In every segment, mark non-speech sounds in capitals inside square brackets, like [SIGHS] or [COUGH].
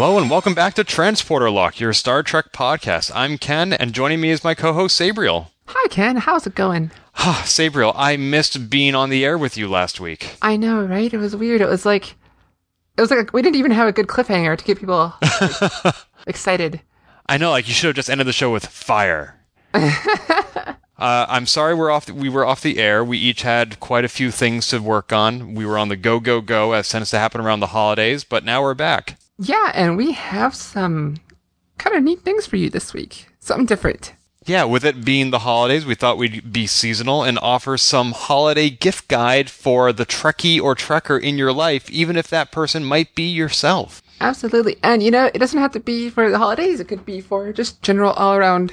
Hello and welcome back to Transporter Lock, your Star Trek podcast. I'm Ken, and joining me is my co-host Sabriel. Hi, Ken. How's it going? Ah, [SIGHS] Sabriel, I missed being on the air with you last week. I know, right? It was weird. It was like, it was like we didn't even have a good cliffhanger to get people like, [LAUGHS] excited. I know, like you should have just ended the show with fire. [LAUGHS] uh, I'm sorry we're off. The, we were off the air. We each had quite a few things to work on. We were on the go, go, go, as tends to happen around the holidays. But now we're back. Yeah, and we have some kind of neat things for you this week. Something different. Yeah, with it being the holidays, we thought we'd be seasonal and offer some holiday gift guide for the Trekkie or Trekker in your life, even if that person might be yourself. Absolutely. And you know, it doesn't have to be for the holidays, it could be for just general all around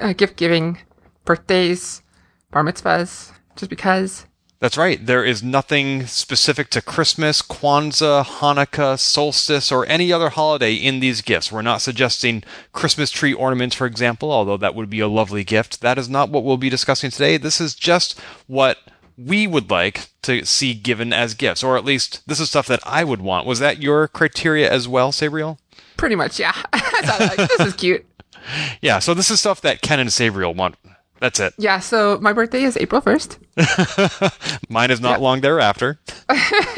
uh, gift giving, birthdays, bar mitzvahs, just because. That's right. There is nothing specific to Christmas, Kwanzaa, Hanukkah, solstice, or any other holiday in these gifts. We're not suggesting Christmas tree ornaments, for example, although that would be a lovely gift. That is not what we'll be discussing today. This is just what we would like to see given as gifts, or at least this is stuff that I would want. Was that your criteria as well, Sabriel? Pretty much, yeah. [LAUGHS] I thought, like, this is cute. [LAUGHS] Yeah, so this is stuff that Ken and Sabriel want that's it. Yeah, so my birthday is April 1st. [LAUGHS] Mine is not yep. long thereafter.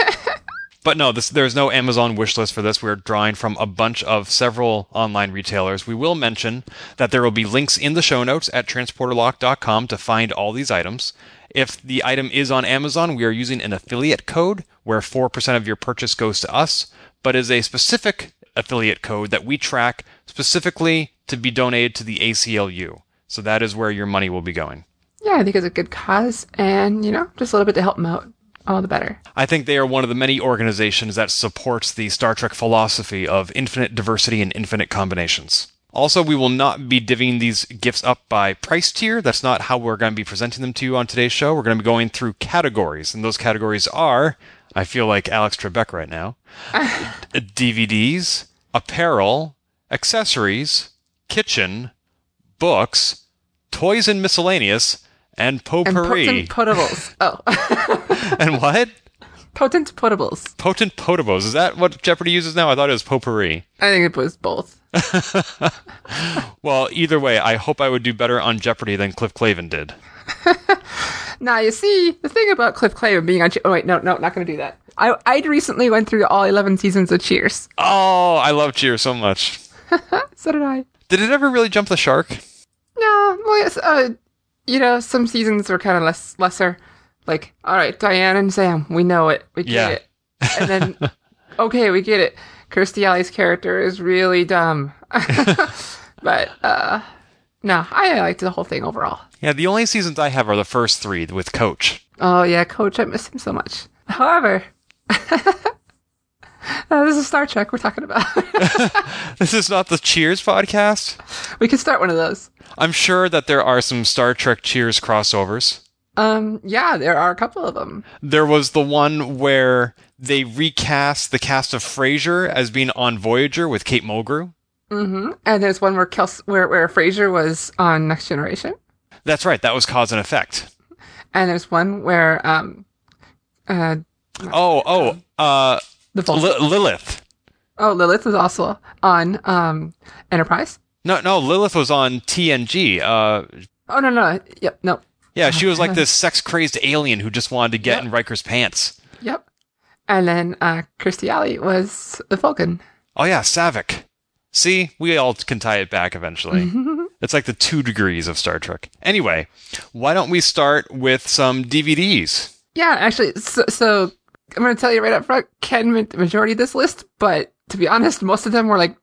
[LAUGHS] but no, this, there's no Amazon wish list for this. We're drawing from a bunch of several online retailers. We will mention that there will be links in the show notes at transporterlock.com to find all these items. If the item is on Amazon, we are using an affiliate code where 4% of your purchase goes to us, but is a specific affiliate code that we track specifically to be donated to the ACLU. So that is where your money will be going. Yeah, I think it's a good cause, and you know, just a little bit to help them out. All the better. I think they are one of the many organizations that supports the Star Trek philosophy of infinite diversity and infinite combinations. Also, we will not be divvying these gifts up by price tier. That's not how we're going to be presenting them to you on today's show. We're going to be going through categories, and those categories are I feel like Alex Trebek right now [LAUGHS] DVDs, apparel, accessories, kitchen, books, toys and miscellaneous, and potpourri. And potent potables. Oh. [LAUGHS] and what? Potent potables. Potent potables. Is that what Jeopardy uses now? I thought it was potpourri. I think it was both. [LAUGHS] well, either way, I hope I would do better on Jeopardy than Cliff Clavin did. [LAUGHS] now, you see, the thing about Cliff Clavin being on. oh, wait, no, no, not going to do that. I I recently went through all 11 seasons of Cheers. Oh, I love Cheers so much. so did I. Did it ever really jump the shark? No, well, yes, uh, you know, some seasons were kind of less lesser. Like, all right, Diane and Sam, we know it, we get yeah. it, and then [LAUGHS] okay, we get it. Kirstie Alley's character is really dumb, [LAUGHS] but uh, no, I liked the whole thing overall. Yeah, the only seasons I have are the first three with Coach. Oh yeah, Coach, I miss him so much. However, [LAUGHS] uh, this is Star Trek we're talking about. [LAUGHS] [LAUGHS] this is not the Cheers podcast. We could start one of those. I'm sure that there are some Star Trek Cheers crossovers. Um, yeah, there are a couple of them. There was the one where they recast the cast of Frasier as being on Voyager with Kate Mulgrew. Mm-hmm. And there's one where Kels- where where Frasier was on Next Generation. That's right. That was cause and effect. And there's one where um, uh, oh oh uh, the L- Lilith. Oh, Lilith was also on um, Enterprise. No, no, Lilith was on TNG. Uh, oh no, no, yep, no. Yeah, she was like [LAUGHS] this sex crazed alien who just wanted to get yep. in Riker's pants. Yep. And then uh, Kirstie Alley was the Vulcan. Oh yeah, Saavik. See, we all can tie it back eventually. [LAUGHS] it's like the two degrees of Star Trek. Anyway, why don't we start with some DVDs? Yeah, actually, so, so I'm going to tell you right up front, Ken meant the majority of this list, but to be honest, most of them were like,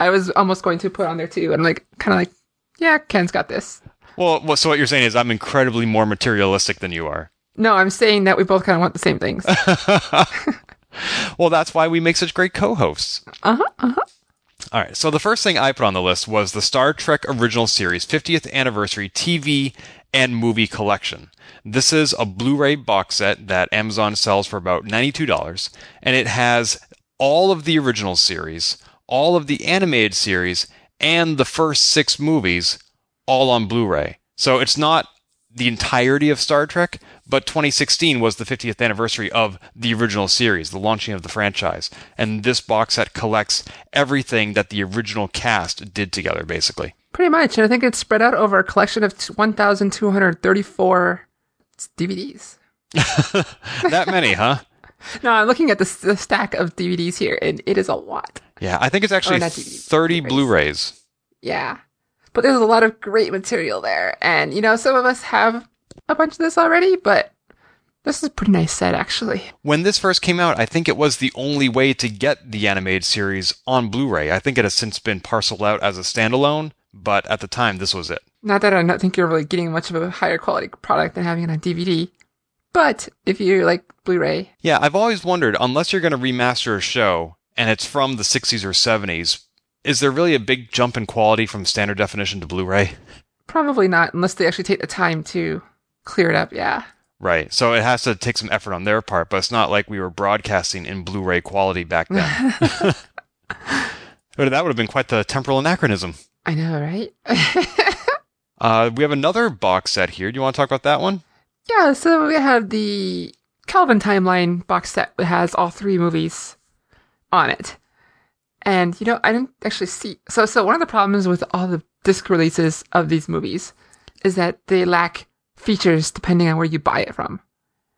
I was almost going to put on there too. And like, kind of like, yeah, Ken's got this. Well, so what you're saying is I'm incredibly more materialistic than you are. No, I'm saying that we both kind of want the same things. [LAUGHS] [LAUGHS] well, that's why we make such great co-hosts. Uh huh. Uh huh. All right, so the first thing I put on the list was the Star Trek Original Series 50th Anniversary TV and Movie Collection. This is a Blu ray box set that Amazon sells for about $92, and it has all of the original series, all of the animated series, and the first six movies all on Blu ray. So it's not the entirety of Star Trek, but 2016 was the 50th anniversary of the original series, the launching of the franchise. And this box set collects everything that the original cast did together, basically. Pretty much. And I think it's spread out over a collection of 1,234 DVDs. [LAUGHS] that many, huh? [LAUGHS] no, I'm looking at the, the, stack of DVDs here, and it is a lot. Yeah, I think it's actually oh, 30 Blu rays. Yeah. But there's a lot of great material there. And, you know, some of us have a bunch of this already, but this is a pretty nice set, actually. When this first came out, I think it was the only way to get the animated series on Blu ray. I think it has since been parceled out as a standalone, but at the time, this was it. Not that I don't think you're really getting much of a higher quality product than having it on DVD. But if you like Blu ray. Yeah, I've always wondered unless you're going to remaster a show and it's from the 60s or 70s, is there really a big jump in quality from standard definition to Blu-ray? Probably not, unless they actually take the time to clear it up. Yeah. Right. So it has to take some effort on their part, but it's not like we were broadcasting in Blu-ray quality back then. [LAUGHS] [LAUGHS] that would have been quite the temporal anachronism. I know, right? [LAUGHS] uh, we have another box set here. Do you want to talk about that one? Yeah. So we have the Kelvin timeline box set that has all three movies on it. And you know, I didn't actually see. So, so one of the problems with all the disc releases of these movies is that they lack features depending on where you buy it from,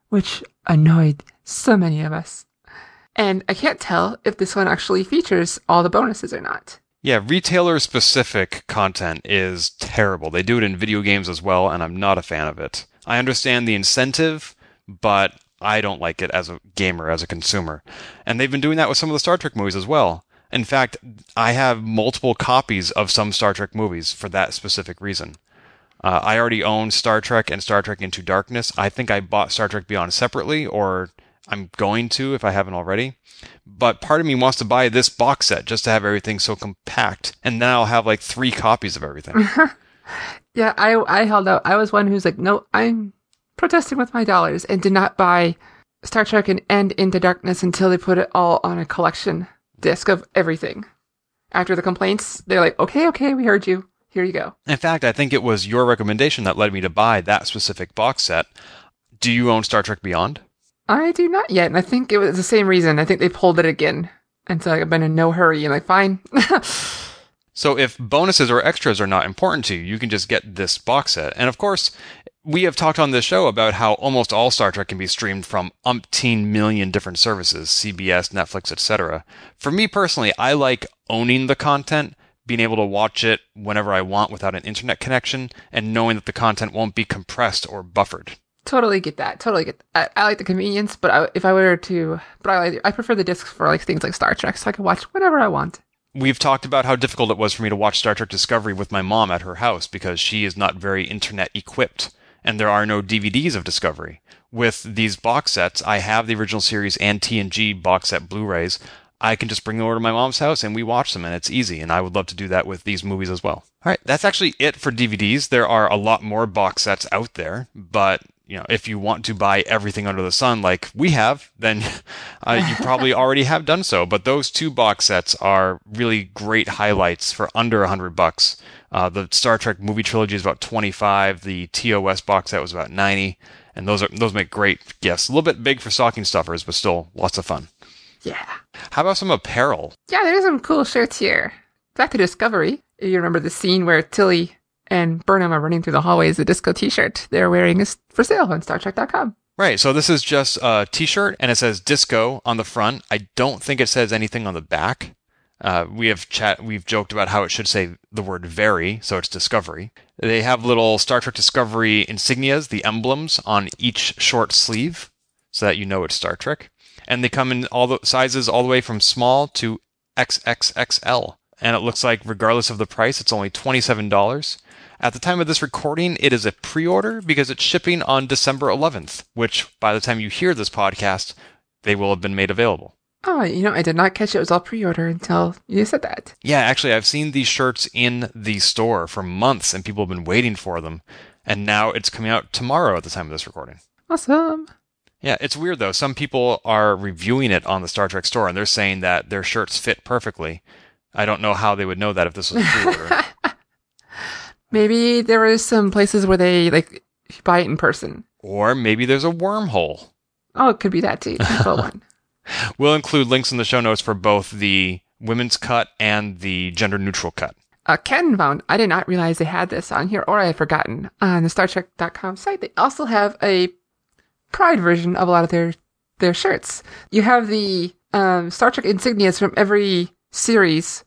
which annoyed so many of us. And I can't tell if this one actually features all the bonuses or not. Yeah, retailer specific content is terrible. They do it in video games as well, and I'm not a fan of it. I understand the incentive, but I don't like it as a gamer, as a consumer. And they've been doing that with some of the Star Trek movies as well. In fact, I have multiple copies of some Star Trek movies for that specific reason. Uh, I already own Star Trek and Star Trek Into Darkness. I think I bought Star Trek Beyond separately, or I'm going to if I haven't already. But part of me wants to buy this box set just to have everything so compact, and then I'll have like three copies of everything. [LAUGHS] yeah, I I held out. I was one who's like, no, I'm protesting with my dollars, and did not buy Star Trek and End Into Darkness until they put it all on a collection disc of everything. After the complaints, they're like, okay, okay, we heard you. Here you go. In fact, I think it was your recommendation that led me to buy that specific box set. Do you own Star Trek Beyond? I do not yet, and I think it was the same reason. I think they pulled it again. And so I've been in no hurry and like, fine. [LAUGHS] so if bonuses or extras are not important to you, you can just get this box set. And of course, we have talked on this show about how almost all Star Trek can be streamed from umpteen million different services, CBS, Netflix, etc. For me personally, I like owning the content, being able to watch it whenever I want without an internet connection, and knowing that the content won't be compressed or buffered. Totally get that. Totally get. That. I, I like the convenience, but I, if I were to, but I like, I prefer the discs for like things like Star Trek, so I can watch whatever I want. We've talked about how difficult it was for me to watch Star Trek Discovery with my mom at her house because she is not very internet equipped and there are no DVDs of Discovery. With these box sets, I have the original series and TNG box set Blu-rays. I can just bring them over to my mom's house and we watch them, and it's easy. And I would love to do that with these movies as well. All right, that's actually it for DVDs. There are a lot more box sets out there, but you know, if you want to buy everything under the sun like we have, then [LAUGHS] uh, you probably [LAUGHS] already have done so. But those two box sets are really great highlights for under a hundred bucks. Uh, the Star Trek movie trilogy is about 25. The TOS box set was about 90. And those are those make great gifts. A little bit big for stocking stuffers, but still lots of fun. Yeah. How about some apparel? Yeah, there's some cool shirts here. Back to Discovery. You remember the scene where Tilly and Burnham are running through the hallways. The disco T-shirt they're wearing is for sale on StarTrek.com. Right. So this is just a T-shirt, and it says disco on the front. I don't think it says anything on the back. Uh, we have chat. We've joked about how it should say the word "very," so it's Discovery. They have little Star Trek Discovery insignias, the emblems on each short sleeve, so that you know it's Star Trek. And they come in all the sizes, all the way from small to XXXL. And it looks like, regardless of the price, it's only twenty-seven dollars. At the time of this recording, it is a pre-order because it's shipping on December 11th, which by the time you hear this podcast, they will have been made available. Oh, you know, I did not catch it was all pre-order until you said that. Yeah, actually, I've seen these shirts in the store for months, and people have been waiting for them. And now it's coming out tomorrow at the time of this recording. Awesome. Yeah, it's weird though. Some people are reviewing it on the Star Trek store, and they're saying that their shirts fit perfectly. I don't know how they would know that if this was pre-order. [LAUGHS] Maybe there was some places where they like buy it in person. or maybe there's a wormhole. Oh, it could be that too. [LAUGHS] One. We'll include links in the show notes for both the women's cut and the gender neutral cut. Uh, Ken found, I did not realize they had this on here, or I had forgotten. On the Star StarTrek.com site, they also have a Pride version of a lot of their, their shirts. You have the um, Star Trek insignias from every series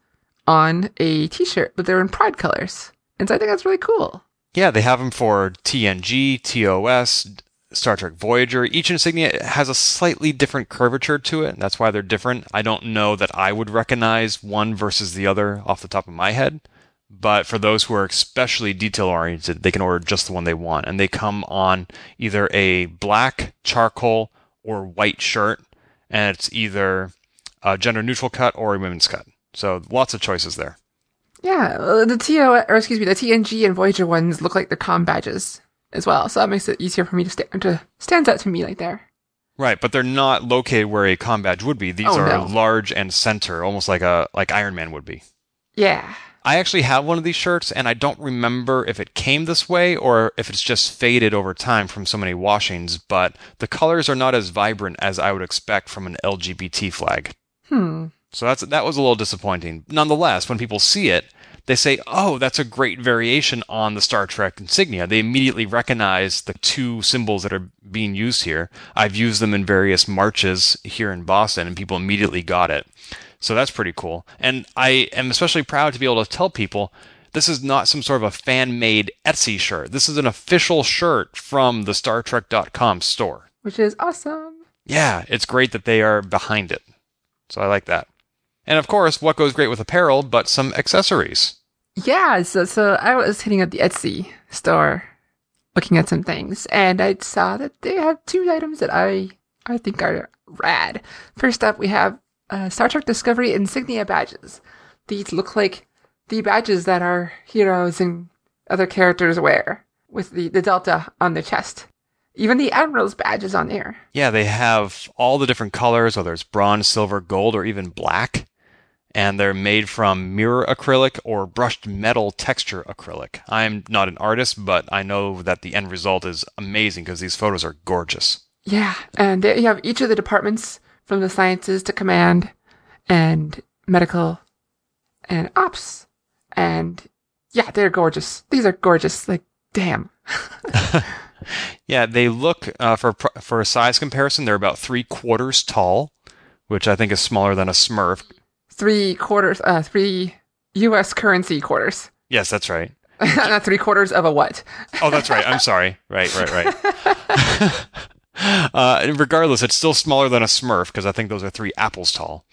on a t shirt, but they're in Pride colors. And so I think that's really cool. Yeah, they have them for TNG, TOS, Star Trek Voyager. Each insignia has a slightly different curvature to it. That's why they're different. I don't know that I would recognize one versus the other off the top of my head. But for those who are especially detail oriented, they can order just the one they want. And they come on either a black, charcoal, or white shirt. And it's either a gender neutral cut or a women's cut. So lots of choices there. Yeah, uh, the TO, or excuse me, the TNG and Voyager ones look like they're com badges as well. So that makes it easier for me to stand to stands out to me like there. Right, but they're not located where a com badge would be. These Oh, are no. large and center, almost like a like Iron Man would be. Yeah. I actually have one of these shirts, and I don't remember if it came this way or if it's just faded over time from so many washings. But the colors are not as vibrant as I would expect from an LGBT flag. Hmm. So that's that was a little disappointing. Nonetheless, when people see it, they say, "Oh, that's a great variation on the Star Trek insignia." They immediately recognize the two symbols that are being used here. I've used them in various marches here in Boston, and people immediately got it. So that's pretty cool. And I am especially proud to be able to tell people this is not some sort of a fan-made Etsy shirt. This is an official shirt from the StarTrek.com store. Which is awesome. Yeah, it's great that they are behind it. So I like that. And of course, what goes great with apparel but some accessories? Yeah, so so I was hitting up the Etsy store looking at some things and I saw that they have two items that I I think are rad. First up we have uh, Star Trek Discovery insignia badges. These look like the badges that our heroes and other characters wear with the, the delta on the chest. Even the Admiral's badge is on there. Yeah, they have all the different colors, whether it's bronze, silver, gold, or even black. And they're made from mirror acrylic or brushed metal texture acrylic. I'm not an artist, but I know that the end result is amazing because these photos are gorgeous. Yeah, and they, you have each of the departments from the sciences to command and medical and ops. And yeah, they're gorgeous. These are gorgeous. Like, damn. [LAUGHS] [LAUGHS] Yeah, they look uh, for for a size comparison. They're about three quarters tall, which I think is smaller than a Smurf. Three quarters, uh, three US currency quarters. Yes, that's right. [LAUGHS] Not three quarters of a what? Oh, that's right. I'm sorry. Right, right, right. [LAUGHS] [LAUGHS] uh, regardless, it's still smaller than a Smurf because I think those are three apples tall.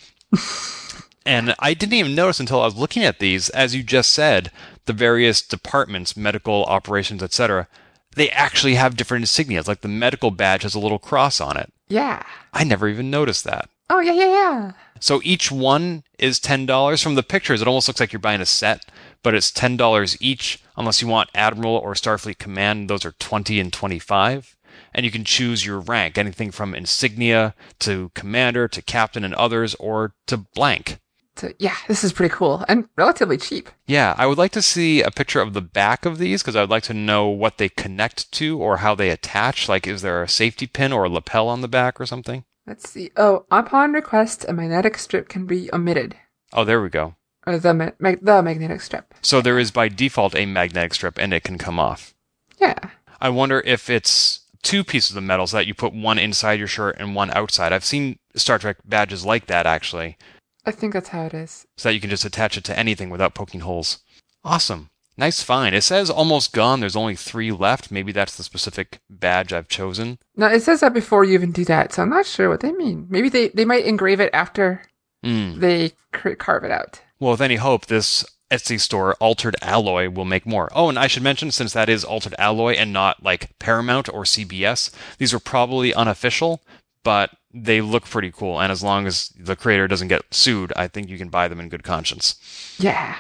and I didn't even notice until I was looking at these, as you just said, the various departments, medical operations, etc. They actually have different insignias. Like the medical badge has a little cross on it. Yeah. I never even noticed that. Oh, yeah, yeah, yeah. So each one is ten dollars. From the pictures, it almost looks like you're buying a set, but it's ten dollars each. Unless you want Admiral or Starfleet Command, those are twenty and twenty-five. And you can choose your rank, anything from insignia to commander to captain and others, or to blank. So, yeah, this is pretty cool and relatively cheap. Yeah, I would like to see a picture of the back of these because I'd like to know what they connect to or how they attach. Like, is there a safety pin or a lapel on the back or something? Let's see. Oh, upon request, a magnetic strip can be omitted. Oh, there we go. Or the, ma- mag- the magnetic strip. So there is by default a magnetic strip and it can come off. Yeah. I wonder if it's two pieces of metal so that you put one inside your shirt and one outside. I've seen Star Trek badges like that actually, I think that's how it is. so that you can just attach it to anything without poking holes. Awesome. Nice find. It says almost gone. There's only three left. Maybe that's the specific badge I've chosen. No, it says that before you even do that, so I'm not sure what they mean. Maybe they, they might engrave it after Mm. they cr- carve it out. Well, with any hope, this Etsy store, Altered Alloy, will make more. Oh, and I should mention, since that is Altered Alloy and not like Paramount or CBS, these are probably unofficial, but they look pretty cool. And as long as the creator doesn't get sued, I think you can buy them in good conscience. Yeah.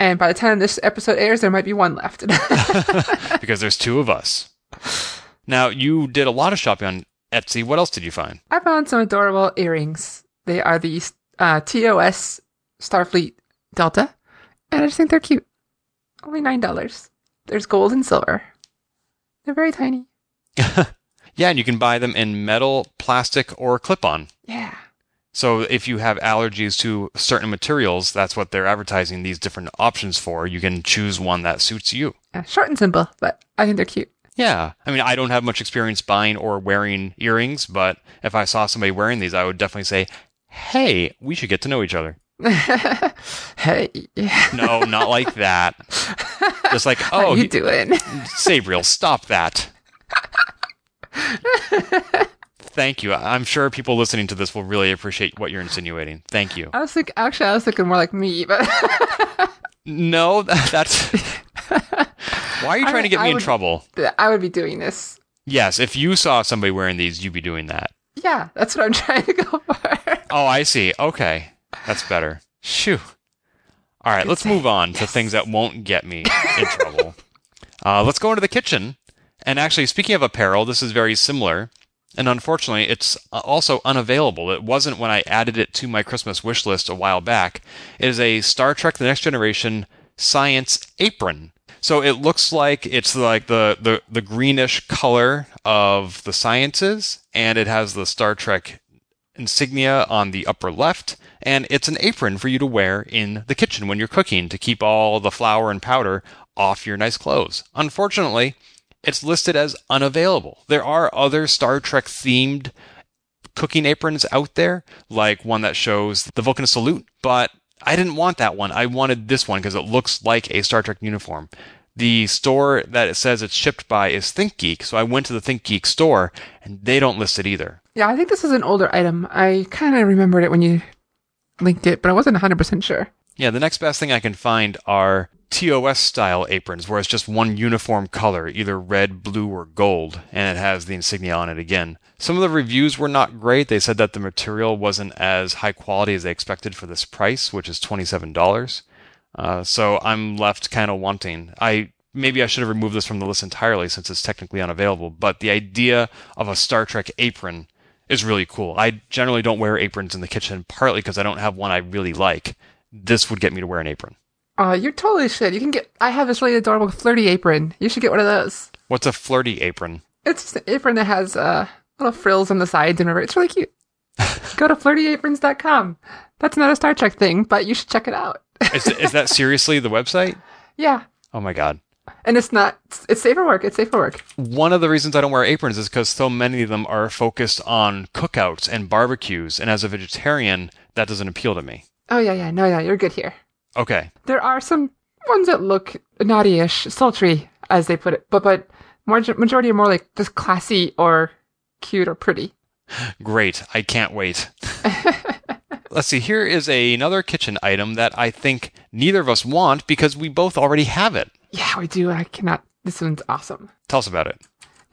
And by the time this episode airs, there might be one left. [LAUGHS] [LAUGHS] because there's two of us. Now, you did a lot of shopping on Etsy. What else did you find? I found some adorable earrings. They are the uh, TOS Starfleet Delta, and I just think they're cute. Only $9. There's gold and silver. They're very tiny. [LAUGHS] yeah, and you can buy them in metal, plastic, or clip on. Yeah. So if you have allergies to certain materials, that's what they're advertising these different options for. You can choose one that suits you. Yeah, short and simple, but I think they're cute. Yeah. I mean, I don't have much experience buying or wearing earrings, but if I saw somebody wearing these, I would definitely say, hey, we should get to know each other. [LAUGHS] hey. no, not like that. Just like, [LAUGHS] oh, How you doing? [LAUGHS] Sabriel, stop that. Thank you. I'm sure people listening to this will really appreciate what you're insinuating. Thank you. I was thinking, actually, I was thinking more like me, but [LAUGHS] no, [LAUGHS] that's. [LAUGHS] Why are you trying I- to get I me in trouble? I would be doing this. Yes, if you saw somebody wearing these, you'd be doing that. Yeah, that's what I'm trying to go for. Oh, I see. Okay, that's better. Shoo. All right, let's move on to things that won't get me in trouble. Uh, let's go into the kitchen. And actually, speaking of apparel, this is very similar. And unfortunately, it's uh, also unavailable. It wasn't when I added it to my Christmas wish list a while back. It is a Star Trek The Next Generation science apron. So it looks like it's like the, the, the greenish color of the sciences, and it has the Star Trek insignia on the upper left, and it's an apron for you to wear in the kitchen when you're cooking to keep all the flour and powder off your nice clothes. Unfortunately, it's listed as unavailable. There are other Star Trek themed cooking aprons out there, like one that shows the Vulcan salute, but I didn't want that one. I wanted this one because it looks like a Star Trek uniform. The store that it says it's shipped by is ThinkGeek, so I went to the ThinkGeek store and they don't list it either. Yeah, I think this is an older item. I kind of remembered it when you linked it, but I wasn't 100% sure. Yeah, the next best thing I can find are TOS style aprons where it's just one uniform color, either red, blue, or gold, and it has the insignia on it again. Some of the reviews were not great. They said that the material wasn't as high quality as they expected for this price, which is $27. Uh, so I'm left kind of wanting. I maybe I should have removed this from the list entirely since it's technically unavailable, but the idea of a Star Trek apron is really cool. I generally don't wear aprons in the kitchen, partly because I don't have one I really like. This would get me to wear an apron. Uh, you totally should. You can get. I have this really adorable flirty apron. You should get one of those. What's a flirty apron? It's just an apron that has uh, little frills on the sides and whatever. It's really cute. [LAUGHS] Go to flirtyaprons.com. That's not a Star Trek thing, but you should check it out. Is, is that [LAUGHS] seriously the website? yeah, Oh my god. and it's not. It's, it's safe for work. It's safe for work. One of the reasons I don't wear aprons is because so many of them are focused on cookouts and barbecues, and as a vegetarian, that doesn't appeal to me. Oh yeah, yeah. No, yeah, you're good here. Okay. There are some ones that look naughty-ish, sultry, as they put it, but but majority are more like just classy or cute or pretty. Great. I can't wait. [LAUGHS] Let's see. Here is a, another kitchen item that I think neither of us want because we both already have it. Yeah, we do. I cannot. This one's awesome. Tell us about it.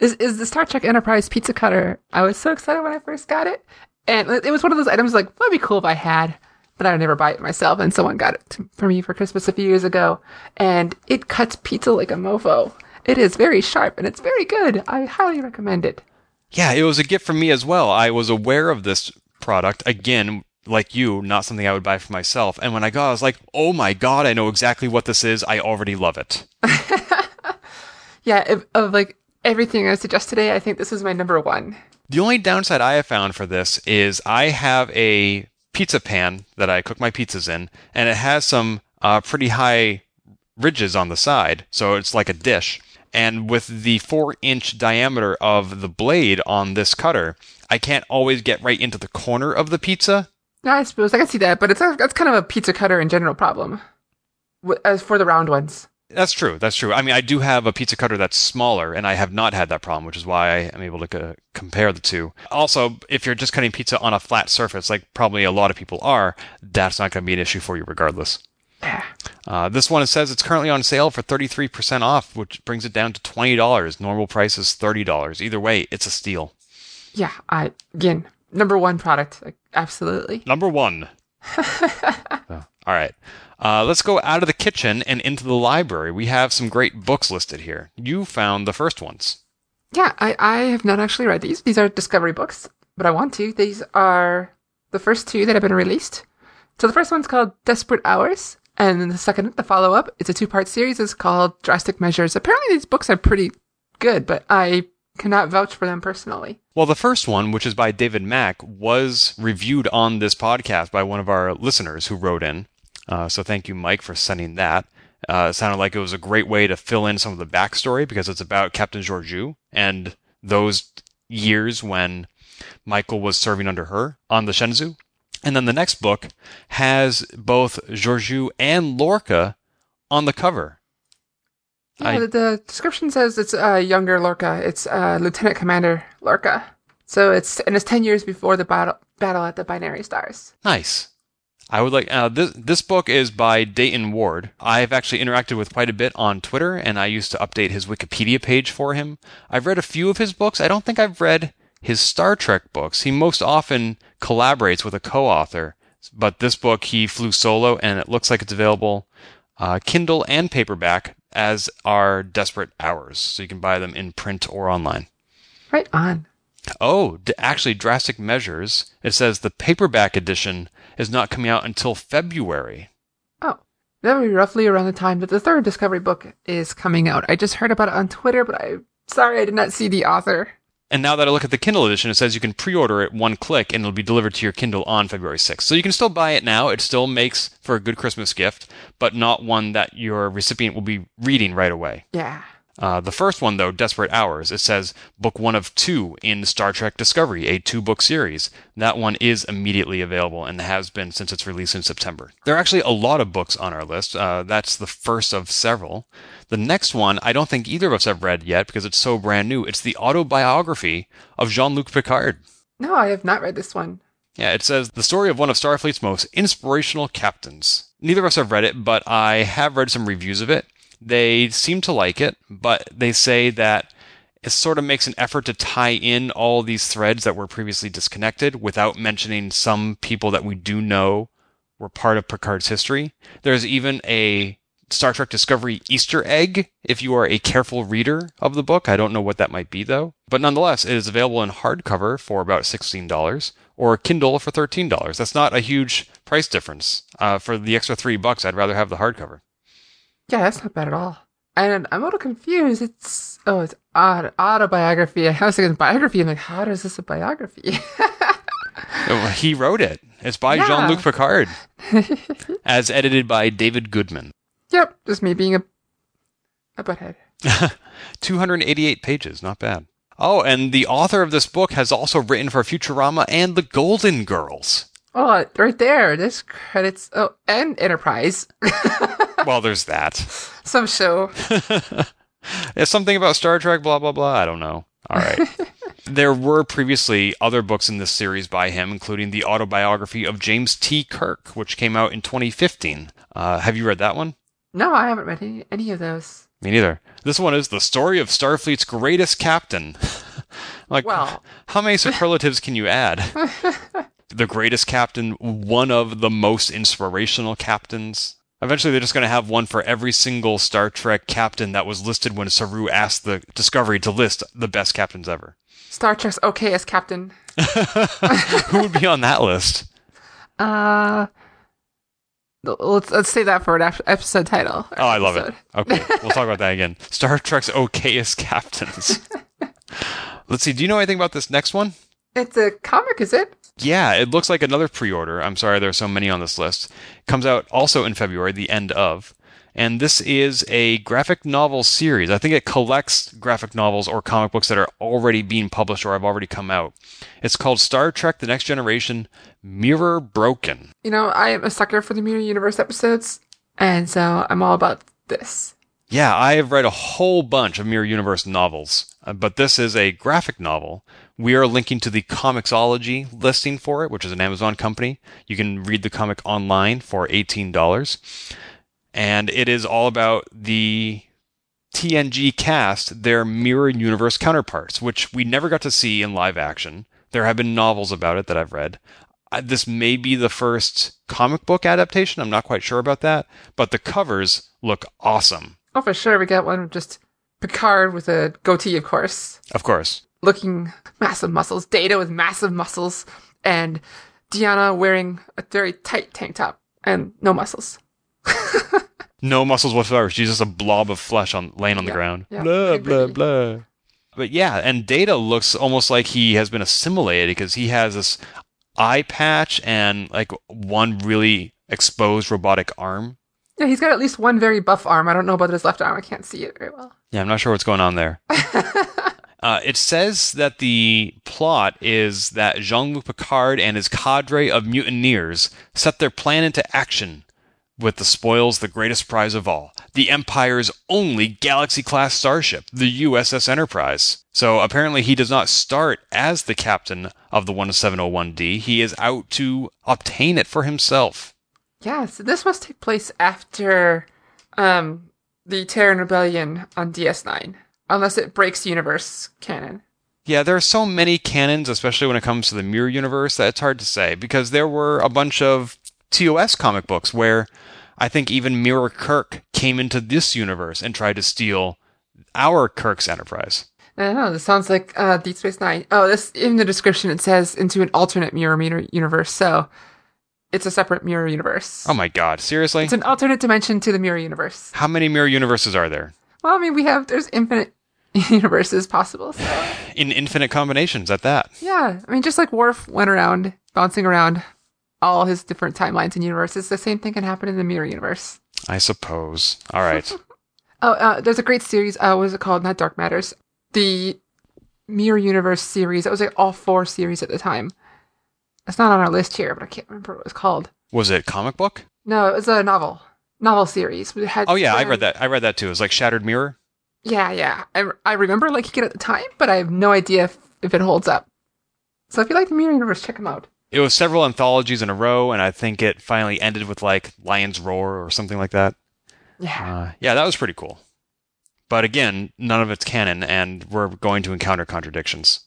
Is is the Star Trek Enterprise pizza cutter? I was so excited when I first got it, and it was one of those items like that'd be cool if I had, but I would never buy it myself. And someone got it for me for Christmas a few years ago, and it cuts pizza like a mofo. It is very sharp and it's very good. I highly recommend it. Yeah, it was a gift from me as well. I was aware of this product again, like you, not something I would buy for myself. And when I got, it, I was like, "Oh my god, I know exactly what this is. I already love it." [LAUGHS] Yeah, if, of like everything I suggest today, I think this is my number one. The only downside I have found for this is I have a pizza pan that I cook my pizzas in, and it has some uh, pretty high ridges on the side, so it's like a dish. And with the four inch diameter of the blade on this cutter, I can't always get right into the corner of the pizza. I suppose I can see that, but it's a, that's kind of a pizza cutter in general problem. As for the round ones, That's true. That's true. I mean, I do have a pizza cutter that's smaller, and I have not had that problem, which is why I am able to co- compare the two. Also, if you're just cutting pizza on a flat surface, like probably a lot of people are, that's not going to be an issue for you regardless. yeah. Uh, this one it says it's currently on sale for 33% off, which brings it down to $20. Normal price is $30. Either way, it's a steal. Yeah, I again number one product, absolutely. Number one. [LAUGHS] Oh, all right. Uh, let's go out of the kitchen and into the library. We have some great books listed here. You found the first ones. Yeah, I, I have not actually read these. These are Discovery books, but I want to. These are the first two that have been released. So the first one's called Desperate Hours, and then the second, the follow up, it's a two part series. It's called Drastic Measures. Apparently, these books are pretty good, but I cannot vouch for them personally. Well, the first one, which is by David Mack, was reviewed on this podcast by one of our listeners who wrote in. Uh, so thank you, Mike, for sending that. Uh, it sounded like it was a great way to fill in some of the backstory because it's about Captain Georgiou and those years when Michael was serving under her on the Shenzhou. And then the next book has both Georgiou and Lorca on the cover. Yeah, I- the, the description says it's uh, younger Lorca. It's uh, Lieutenant Commander Lorca. So it's and it's ten years before the battle battle at the binary stars. Nice. I would like uh, this. This book is by Dayton Ward. I've actually interacted with quite a bit on Twitter, and I used to update his Wikipedia page for him. I've read a few of his books. I don't think I've read his Star Trek books. He most often collaborates with a co-author, but this book he flew solo, and it looks like it's available uh, Kindle and paperback, as are Desperate Hours, so you can buy them in print or online. Right on. Oh, d- actually, Drastic Measures. It says the paperback edition is not coming out until February. Oh, that would be roughly around the time that the third Discovery book is coming out. I just heard about it on Twitter, but I'm sorry I did not see the author. And now that I look at the Kindle edition, it says you can pre-order it one click and it'll be delivered to your Kindle on February 6th. So you can still buy it now. It still makes for a good Christmas gift, but not one that your recipient will be reading right away. Yeah. Uh, the first one, though, Desperate Hours, it says book one of two in Star Trek Discovery, a two book series. That one is immediately available and has been since its release in September. There are actually a lot of books on our list. Uh, that's the first of several. The next one, I don't think either of us have read yet because it's so brand new. It's the autobiography of Jean Luc Picard. No, I have not read this one. Yeah, it says the story of one of Starfleet's most inspirational captains. Neither of us have read it, but I have read some reviews of it. They seem to like it, but they say that it sort of makes an effort to tie in all these threads that were previously disconnected without mentioning some people that we do know were part of Picard's history. There's even a Star Trek Discovery Easter egg if you are a careful reader of the book. I don't know what that might be though. But nonetheless, it is available in hardcover for about $16 or Kindle for $13. That's not a huge price difference. Uh, for the extra three bucks, I'd rather have the hardcover. Yeah, that's not bad at all. And I'm a little confused. It's oh, it's aut- autobiography. I was thinking biography. I'm like, how is this a biography? [LAUGHS] He wrote it. It's by Yeah. Jean Luc Picard, [LAUGHS] as edited by David Goodman. yep, just me being a a butthead. [LAUGHS] 288 pages, not bad. Oh, and the author of this book has also written for Futurama and The Golden Girls. Oh, right there. This credits. Oh, and Enterprise. [LAUGHS] well, there's that. Some show. [LAUGHS] It's something about Star Trek, blah, blah, blah. I don't know. All right. [LAUGHS] there were previously other books in this series by him, including the autobiography of James T. Kirk, which came out in 2015. Uh, have you read that one? No, I haven't read any, any of those. Me neither. This one is the story of Starfleet's greatest captain. like, Well. how many superlatives can you add? The greatest captain, one of the most inspirational captains. Eventually, they're just going to have one for every single Star Trek captain that was listed when Saru asked the Discovery to list the best captains ever. Star Trek's okay as captain. [LAUGHS] Who would be on that list? Uh, let's let's say that for an episode title. Oh, I love it. Okay, [LAUGHS] we'll talk about that again. Star Trek's okayest captains. [LAUGHS] Let's see. Do you know anything about this next one? It's a comic, is it? Yeah, it looks like another pre-order. I'm sorry there are so many on this list. Comes out also in February, the end of. And this is a graphic novel series. I think it collects graphic novels or comic books that are already being published or have already come out. It's called Star Trek The Next Generation Mirror Broken. You know, I am a sucker for the Mirror Universe episodes, and so I'm all about this. Yeah, I have read a whole bunch of Mirror Universe novels, uh, but this is a graphic novel. We are linking to the Comixology listing for it, which is an Amazon company. You can read the comic online for $18. And it is all about the TNG cast their mirror universe counterparts, which we never got to see in live action. There have been novels about it that I've read. Uh, This may be the first comic book adaptation. I'm not quite sure about that, but the covers look awesome. Oh, for sure. We got one just Picard with a goatee, of course, Of course. Looking massive muscles. Data with massive muscles, and Deanna wearing a very tight tank top and no muscles. [LAUGHS] No muscles whatsoever. She's just a blob of flesh on laying on the Yeah, ground. yeah, blah blah blah. But yeah, and Data looks almost like he has been assimilated because he has this eye patch and like one really exposed robotic arm. Yeah, he's got at least one very buff arm. I don't know about his left arm. I can't see it very well. Yeah, I'm not sure what's going on there. [LAUGHS] Uh, it says that the plot is that Jean Luc Picard and his cadre of mutineers set their plan into action with the spoils the greatest prize of all the Empire's only galaxy class starship, the USS Enterprise. So apparently, he does not start as the captain of the 1701D, he is out to obtain it for himself. Yeah, so this must take place after um, the Terran Rebellion on DS9, unless it breaks universe canon. Yeah, there are so many canons, especially when it comes to the Mirror Universe, that it's hard to say because there were a bunch of TOS comic books where I think even Mirror Kirk came into this universe and tried to steal our Kirk's Enterprise. I don't know. This sounds like uh, Deep Space Nine. Oh, this in the description it says into an alternate mirror mirror universe. So it's a separate mirror universe. Oh my god, seriously? It's an alternate dimension to the mirror universe. How many Mirror Universes are there? Well, I mean, we have there's infinite [LAUGHS] universes possible. So In infinite combinations at that. yeah, I mean, just like Worf went around bouncing around all his different timelines and universes, the same thing can happen in the mirror universe. I suppose. All right. [LAUGHS] Oh, uh, there's a great series. Uh, what was it called? Not Dark Matters. The Mirror Universe series. That was like all four series at the time. It's not on our list here, but I can't remember what it was called. Was it comic book? No, it was a novel. Novel series. It had Oh yeah, I read that. I read that too. It was like Shattered Mirror. Yeah, yeah. I, I remember liking it at the time, but I have no idea if, if it holds up. So if you like the Mirror Universe, check them out. It was several anthologies in a row, and I think it finally ended with like Lion's Roar or something like that. Yeah. Uh, yeah, that was pretty cool. But again, none of it's canon, and we're going to encounter contradictions.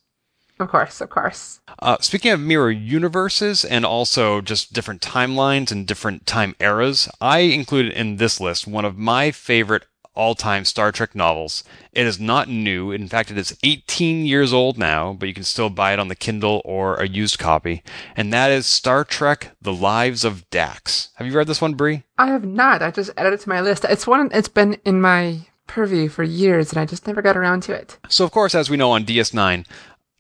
Of course, of course. Uh, speaking of mirror universes and also just different timelines and different time eras, I included in this list one of my favorite all time Star Trek novels. It is not new. In fact, it is 18 years old now, but you can still buy it on the Kindle or a used copy. And that is Star Trek The Lives of Dax. Have you read this one, Brie? I have not. I just added it to my list. It's one. It's been in my purview for years, and I just never got around to it. So, of course, as we know on DS9,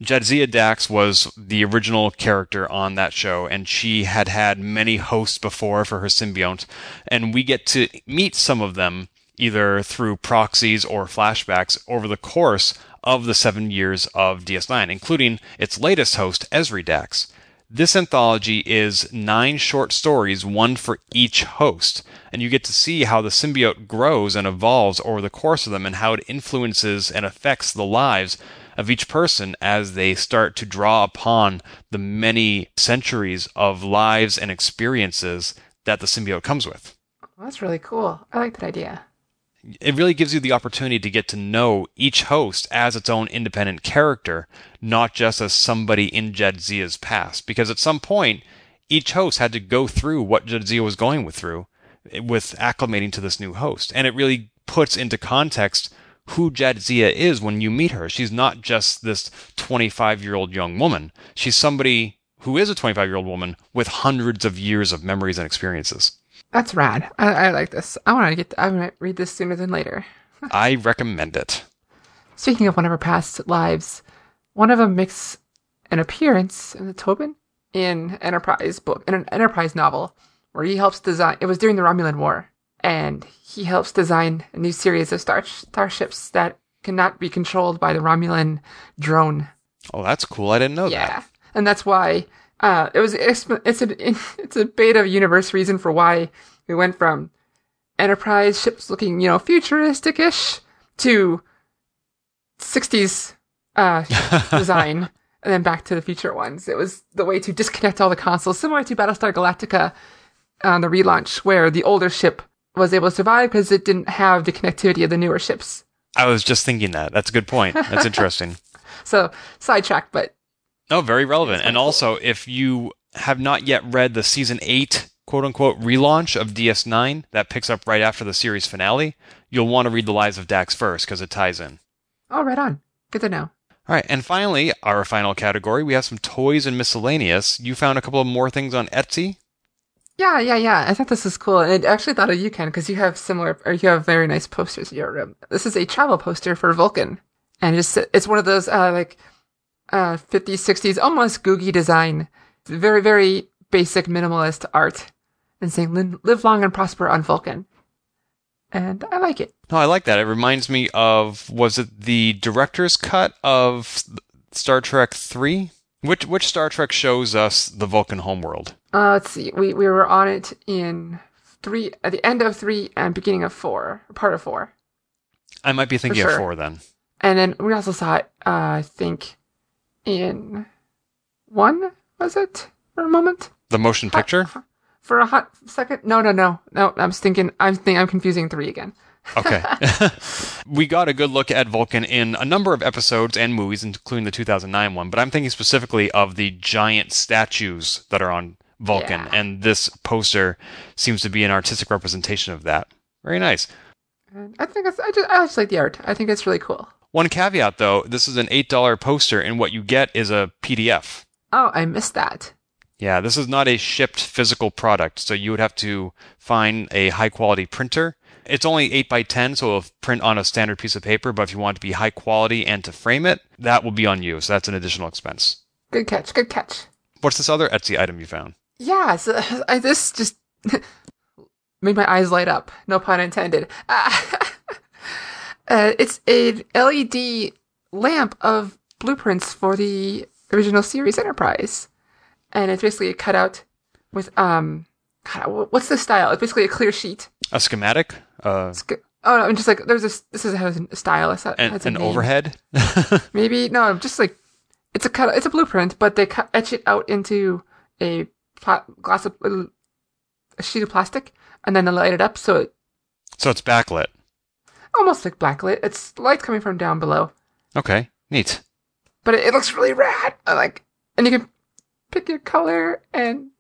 Jadzia Dax was the original character on that show, and she had had many hosts before for her symbiote. And we get to meet some of them either through proxies or flashbacks over the course of the seven years of DS9, including its latest host, Ezri Dax. This anthology is nine short stories, one for each host, and you get to see how the symbiote grows and evolves over the course of them and how it influences and affects the lives of each person as they start to draw upon the many centuries of lives and experiences that the symbiote comes with. That's really cool. I like that idea. It really gives you the opportunity to get to know each host as its own independent character, not just as somebody in Jadzia's past. Because at some point, each host had to go through what Jadzia was going with through with acclimating to this new host. And it really puts into context who Jadzia is when you meet her. She's not just this 25 year old young woman. She's somebody who is a 25 year old woman with hundreds of years of memories and experiences. That's rad. I, I like this. I want to get. I want to read this sooner than later. [LAUGHS] I recommend it. Speaking of one of our past lives, one of them makes an appearance in the Tobin in Enterprise book in an Enterprise novel where he helps design. It was during the Romulan War, and he helps design a new series of star starships that cannot be controlled by the Romulan drone. Oh, that's cool. I didn't know that. Yeah, and that's why uh, it was. It's, it's a [LAUGHS] it's a beta universe reason for why we went from Enterprise ships looking you know futuristic ish to '60s uh, [LAUGHS] design, and then back to the future ones. It was the way to disconnect all the consoles, similar to Battlestar Galactica on the relaunch, where the older ship was able to survive because it didn't have the connectivity of the newer ships I was just thinking that. That's a good point. That's [LAUGHS] interesting. so sidetrack, but oh, very relevant. And also, if you have not yet read the season eight quote unquote relaunch of DS9 that picks up right after the series finale, you'll want to read the lives of Dax first because it ties in. Oh, right on. Good to know. All right, and finally, our final category, we have some toys and miscellaneous. You found a couple of more things on Etsy. Yeah, yeah, yeah. I thought this was cool. And I actually thought of you, Ken, because you have similar, or you have very nice posters in your room. This is a travel poster for Vulcan. And just, it's one of those, uh, like, uh, 50s, 60s, almost googie design. Very, very basic minimalist art. And saying, live long and prosper on Vulcan. And I like it. No, I like that. It reminds me of, was it the director's cut of Star Trek 3? Which which Star Trek shows us the Vulcan homeworld? Uh, let's see. We we were on it in three at the end of three and beginning of four, part of four. I might be thinking sure. of four then. And then we also saw it. Uh, I think in one was it for a moment? The motion picture. for a hot second. No, no, no, no. I'm thinking. I'm thinking. I'm confusing three again. okay. [LAUGHS] [LAUGHS] we got a good look at Vulcan in a number of episodes and movies, including the 2009 one, but I'm thinking specifically of the giant statues that are on Vulcan, yeah. and this poster seems to be an artistic representation of that. Very nice. I think it's, I just, I just like the art. I think it's really cool. One caveat though, this is an $8 poster, and what you get is a PDF. Oh, I missed that. Yeah, this is not a shipped physical product, so you would have to find a high quality printer it's only 8 by 10, so it'll print on a standard piece of paper, but if you want it to be high quality and to frame it, that will be on you. So that's an additional expense. Good catch. Good catch. What's this other Etsy item you found? Yeah, so [LAUGHS] I, this just [LAUGHS] made my eyes light up. No pun intended. Uh, [LAUGHS] uh, it's a LED lamp of blueprints for the original series Enterprise, and it's basically a cutout with um, God, what's the style? It's basically a clear sheet. A schematic. Uh, oh no, I'm just like there's this. This is has a style. It's an, an overhead. [LAUGHS] Maybe no, I'm just like it's a cut. It's a blueprint, but they cut, etch it out into a pla- glass of a sheet of plastic, and then they light it up so it. So it's backlit. Almost like backlit. It's light coming from down below. Okay, neat. But it, it looks really rad. I like, and you can pick your color, and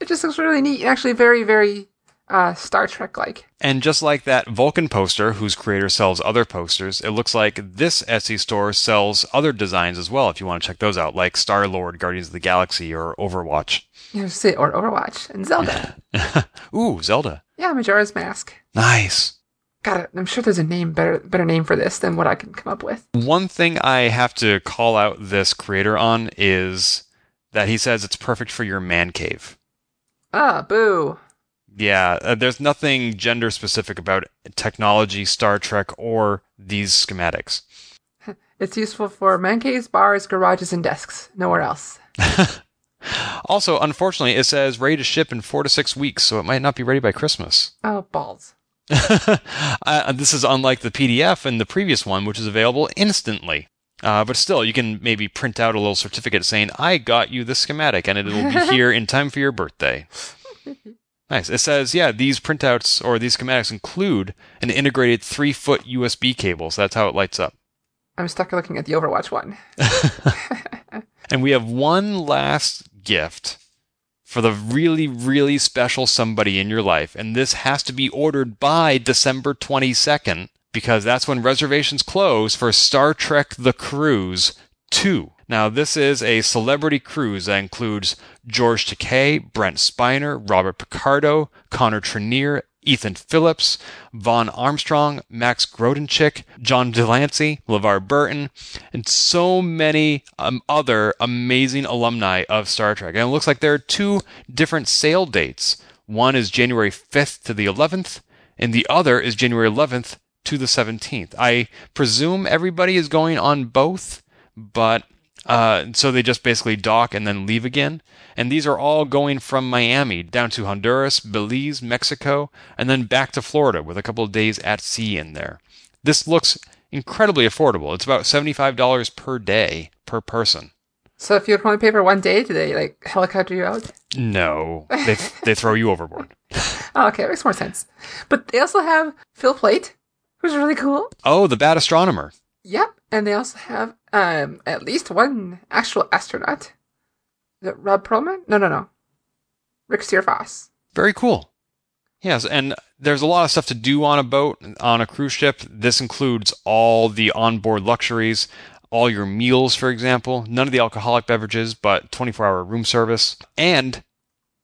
it just looks really neat. And actually, very very uh, Star Trek like. And just like that Vulcan poster, whose creator sells other posters, it looks like this Etsy store sells other designs as well. If you want to check those out, like Star Lord, Guardians of the Galaxy, or Overwatch. Yeah, see, or Overwatch and Zelda. [LAUGHS] Ooh, Zelda. Yeah, Majora's Mask. Nice. It. I'm sure there's a name better better name for this than what I can come up with. One thing I have to call out this creator on is that he says it's perfect for your man cave. Ah, boo. Yeah, uh, there's nothing gender specific about technology, Star Trek, or these schematics. [LAUGHS] It's useful for man caves, bars, garages, and desks. Nowhere else. [LAUGHS] also, unfortunately, it says ready to ship in four to six weeks, so it might not be ready by Christmas. Oh, balls. [LAUGHS] uh, this is unlike the PDF and the previous one, which is available instantly. Uh, but still, you can maybe print out a little certificate saying, I got you this schematic, and it'll be [LAUGHS] here in time for your birthday. [LAUGHS] Nice. It says, yeah, these printouts or these schematics include an integrated three foot USB cable, so that's how it lights up. I'm stuck looking at the Overwatch one. and we have one last gift for the really, really special somebody in your life, and this has to be ordered by December 22nd because that's when reservations close for Star Trek The Cruise 2. Now, this is a celebrity cruise that includes George Takei, Brent Spiner, Robert Picardo, Connor Trinneer, Ethan Phillips, Vaughn Armstrong, Max Grodenchik, John de Lancie, LeVar Burton, and so many um, other amazing alumni of Star Trek. And it looks like there are two different sale dates. One is January 5th to the 11th, and the other is January 11th to the 17th. I presume everybody is going on both, but uh, so they just basically dock and then leave again. And these are all going from Miami down to Honduras, Belize, Mexico, and then back to Florida with a couple of days at sea in there. This looks incredibly affordable. It's about $75 per day per person. So if you only pay for one day, do they like helicopter you out? No, they they throw you overboard. [LAUGHS] oh, okay, it makes more sense. But they also have Phil Plait, who's really cool. Oh, the bad astronomer. Yep, and they also have um at least one actual astronaut. Ron Perlman? No, no, no. Rick Steerfoss. Very cool. Yes, and there's a lot of stuff to do on a boat, on a cruise ship. This includes all the onboard luxuries, all your meals, for example, none of the alcoholic beverages, but 24 hour room service. And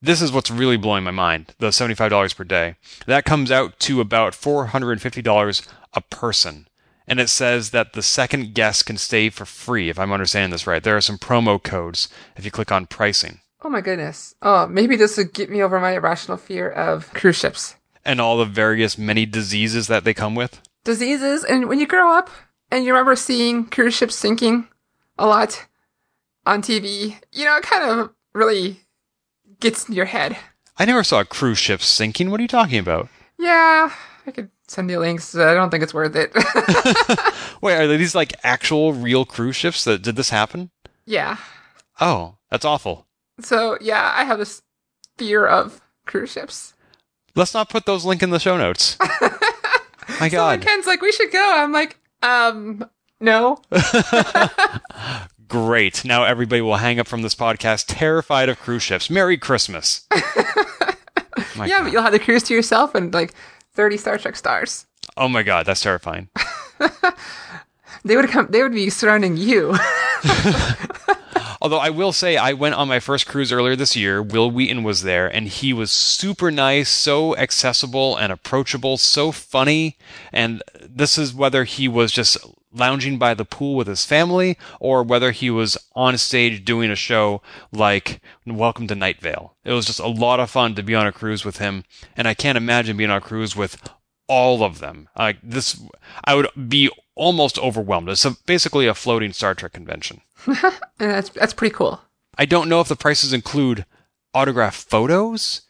this is what's really blowing my mind the $75 per day. That comes out to about $450 a person. And it says that the second guest can stay for free, if I'm understanding this right. There are some promo codes if you click on pricing. Oh my goodness. Oh, maybe this would get me over my irrational fear of cruise ships. And all the various many diseases that they come with. Diseases, and when you grow up and you remember seeing cruise ships sinking a lot on TV, you know, it kind of really gets in your head. I never saw a cruise ship sinking. What are you talking about? Yeah, I could send me links. I don't think it's worth it. [LAUGHS] [LAUGHS] Wait, are these like actual real cruise ships that did this happen? yeah. Oh, that's awful. So, yeah, I have this fear of cruise ships. Let's not put those link in the show notes. [LAUGHS] My So God. Ken's like, we should go. I'm like, um, no. Great. Now everybody will hang up from this podcast terrified of cruise ships. Merry Christmas. Yeah, God. but you'll have the cruise to yourself and like 30 Star Trek stars. Oh my God, that's terrifying. [LAUGHS] They would come, they would be surrounding you. Although I will say, I went on my first cruise earlier this year. Wil Wheaton was there, and he was super nice, so accessible and approachable, so funny. And this is whether he was just lounging by the pool with his family or whether he was on stage doing a show like Welcome to Night Vale. It was just a lot of fun to be on a cruise with him, and I can't imagine being on a cruise with all of them. Like this, I would be almost overwhelmed. It's a, basically a floating Star Trek convention. [LAUGHS] that's, that's pretty cool. I don't know if the prices include autograph photos.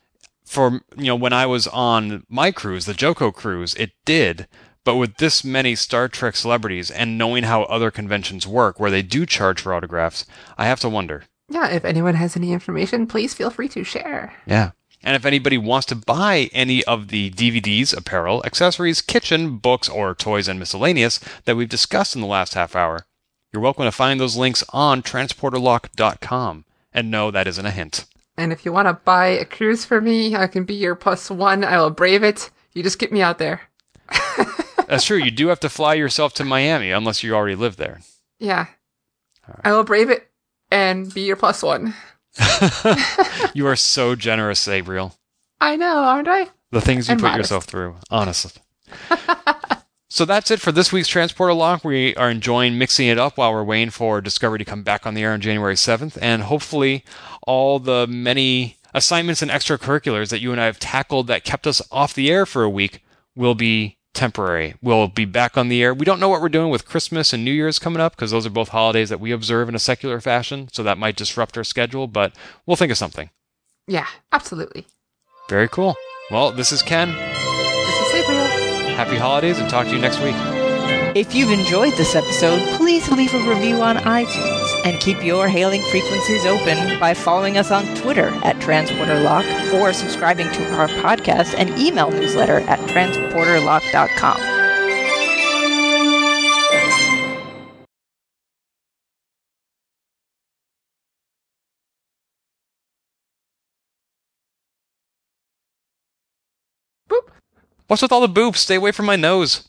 For you know, when I was on my cruise, the JoCo cruise, it did. But with this many Star Trek celebrities and knowing how other conventions work, where they do charge for autographs, I have to wonder. Yeah, if anyone has any information, please feel free to share. Yeah. And if anybody wants to buy any of the DVDs, apparel, accessories, kitchen, books, or toys and miscellaneous that we've discussed in the last half hour, you're welcome to find those links on transporterlock.com. And no, that isn't a hint. And if you want to buy a cruise for me, I can be your plus one. I will brave it. You just get me out there. [LAUGHS] That's true. You do have to fly yourself to Miami unless you already live there. Yeah. I will brave it and be your plus one. [LAUGHS] You are so generous, Gabriel. I know, aren't I? The things you And put modest. yourself through, honestly. [LAUGHS] so that's it for this week's Transporter Lock. We are enjoying mixing it up while we're waiting for Discovery to come back on the air on January 7th. And hopefully, all the many assignments and extracurriculars that you and I have tackled that kept us off the air for a week will be temporary. We'll be back on the air. We don't know what we're doing with Christmas and New Year's coming up because those are both holidays that we observe in a secular fashion. So that might disrupt our schedule, but we'll think of something. Yeah, absolutely. Very cool. Well, this is Ken. This is Gabriel. Happy holidays and talk to you next week. If you've enjoyed this episode, please leave a review on iTunes and keep your hailing frequencies open by following us on Twitter at TransporterLock or subscribing to our podcast and email newsletter at transporterlock.com. What's with all the boops? Stay away from my nose.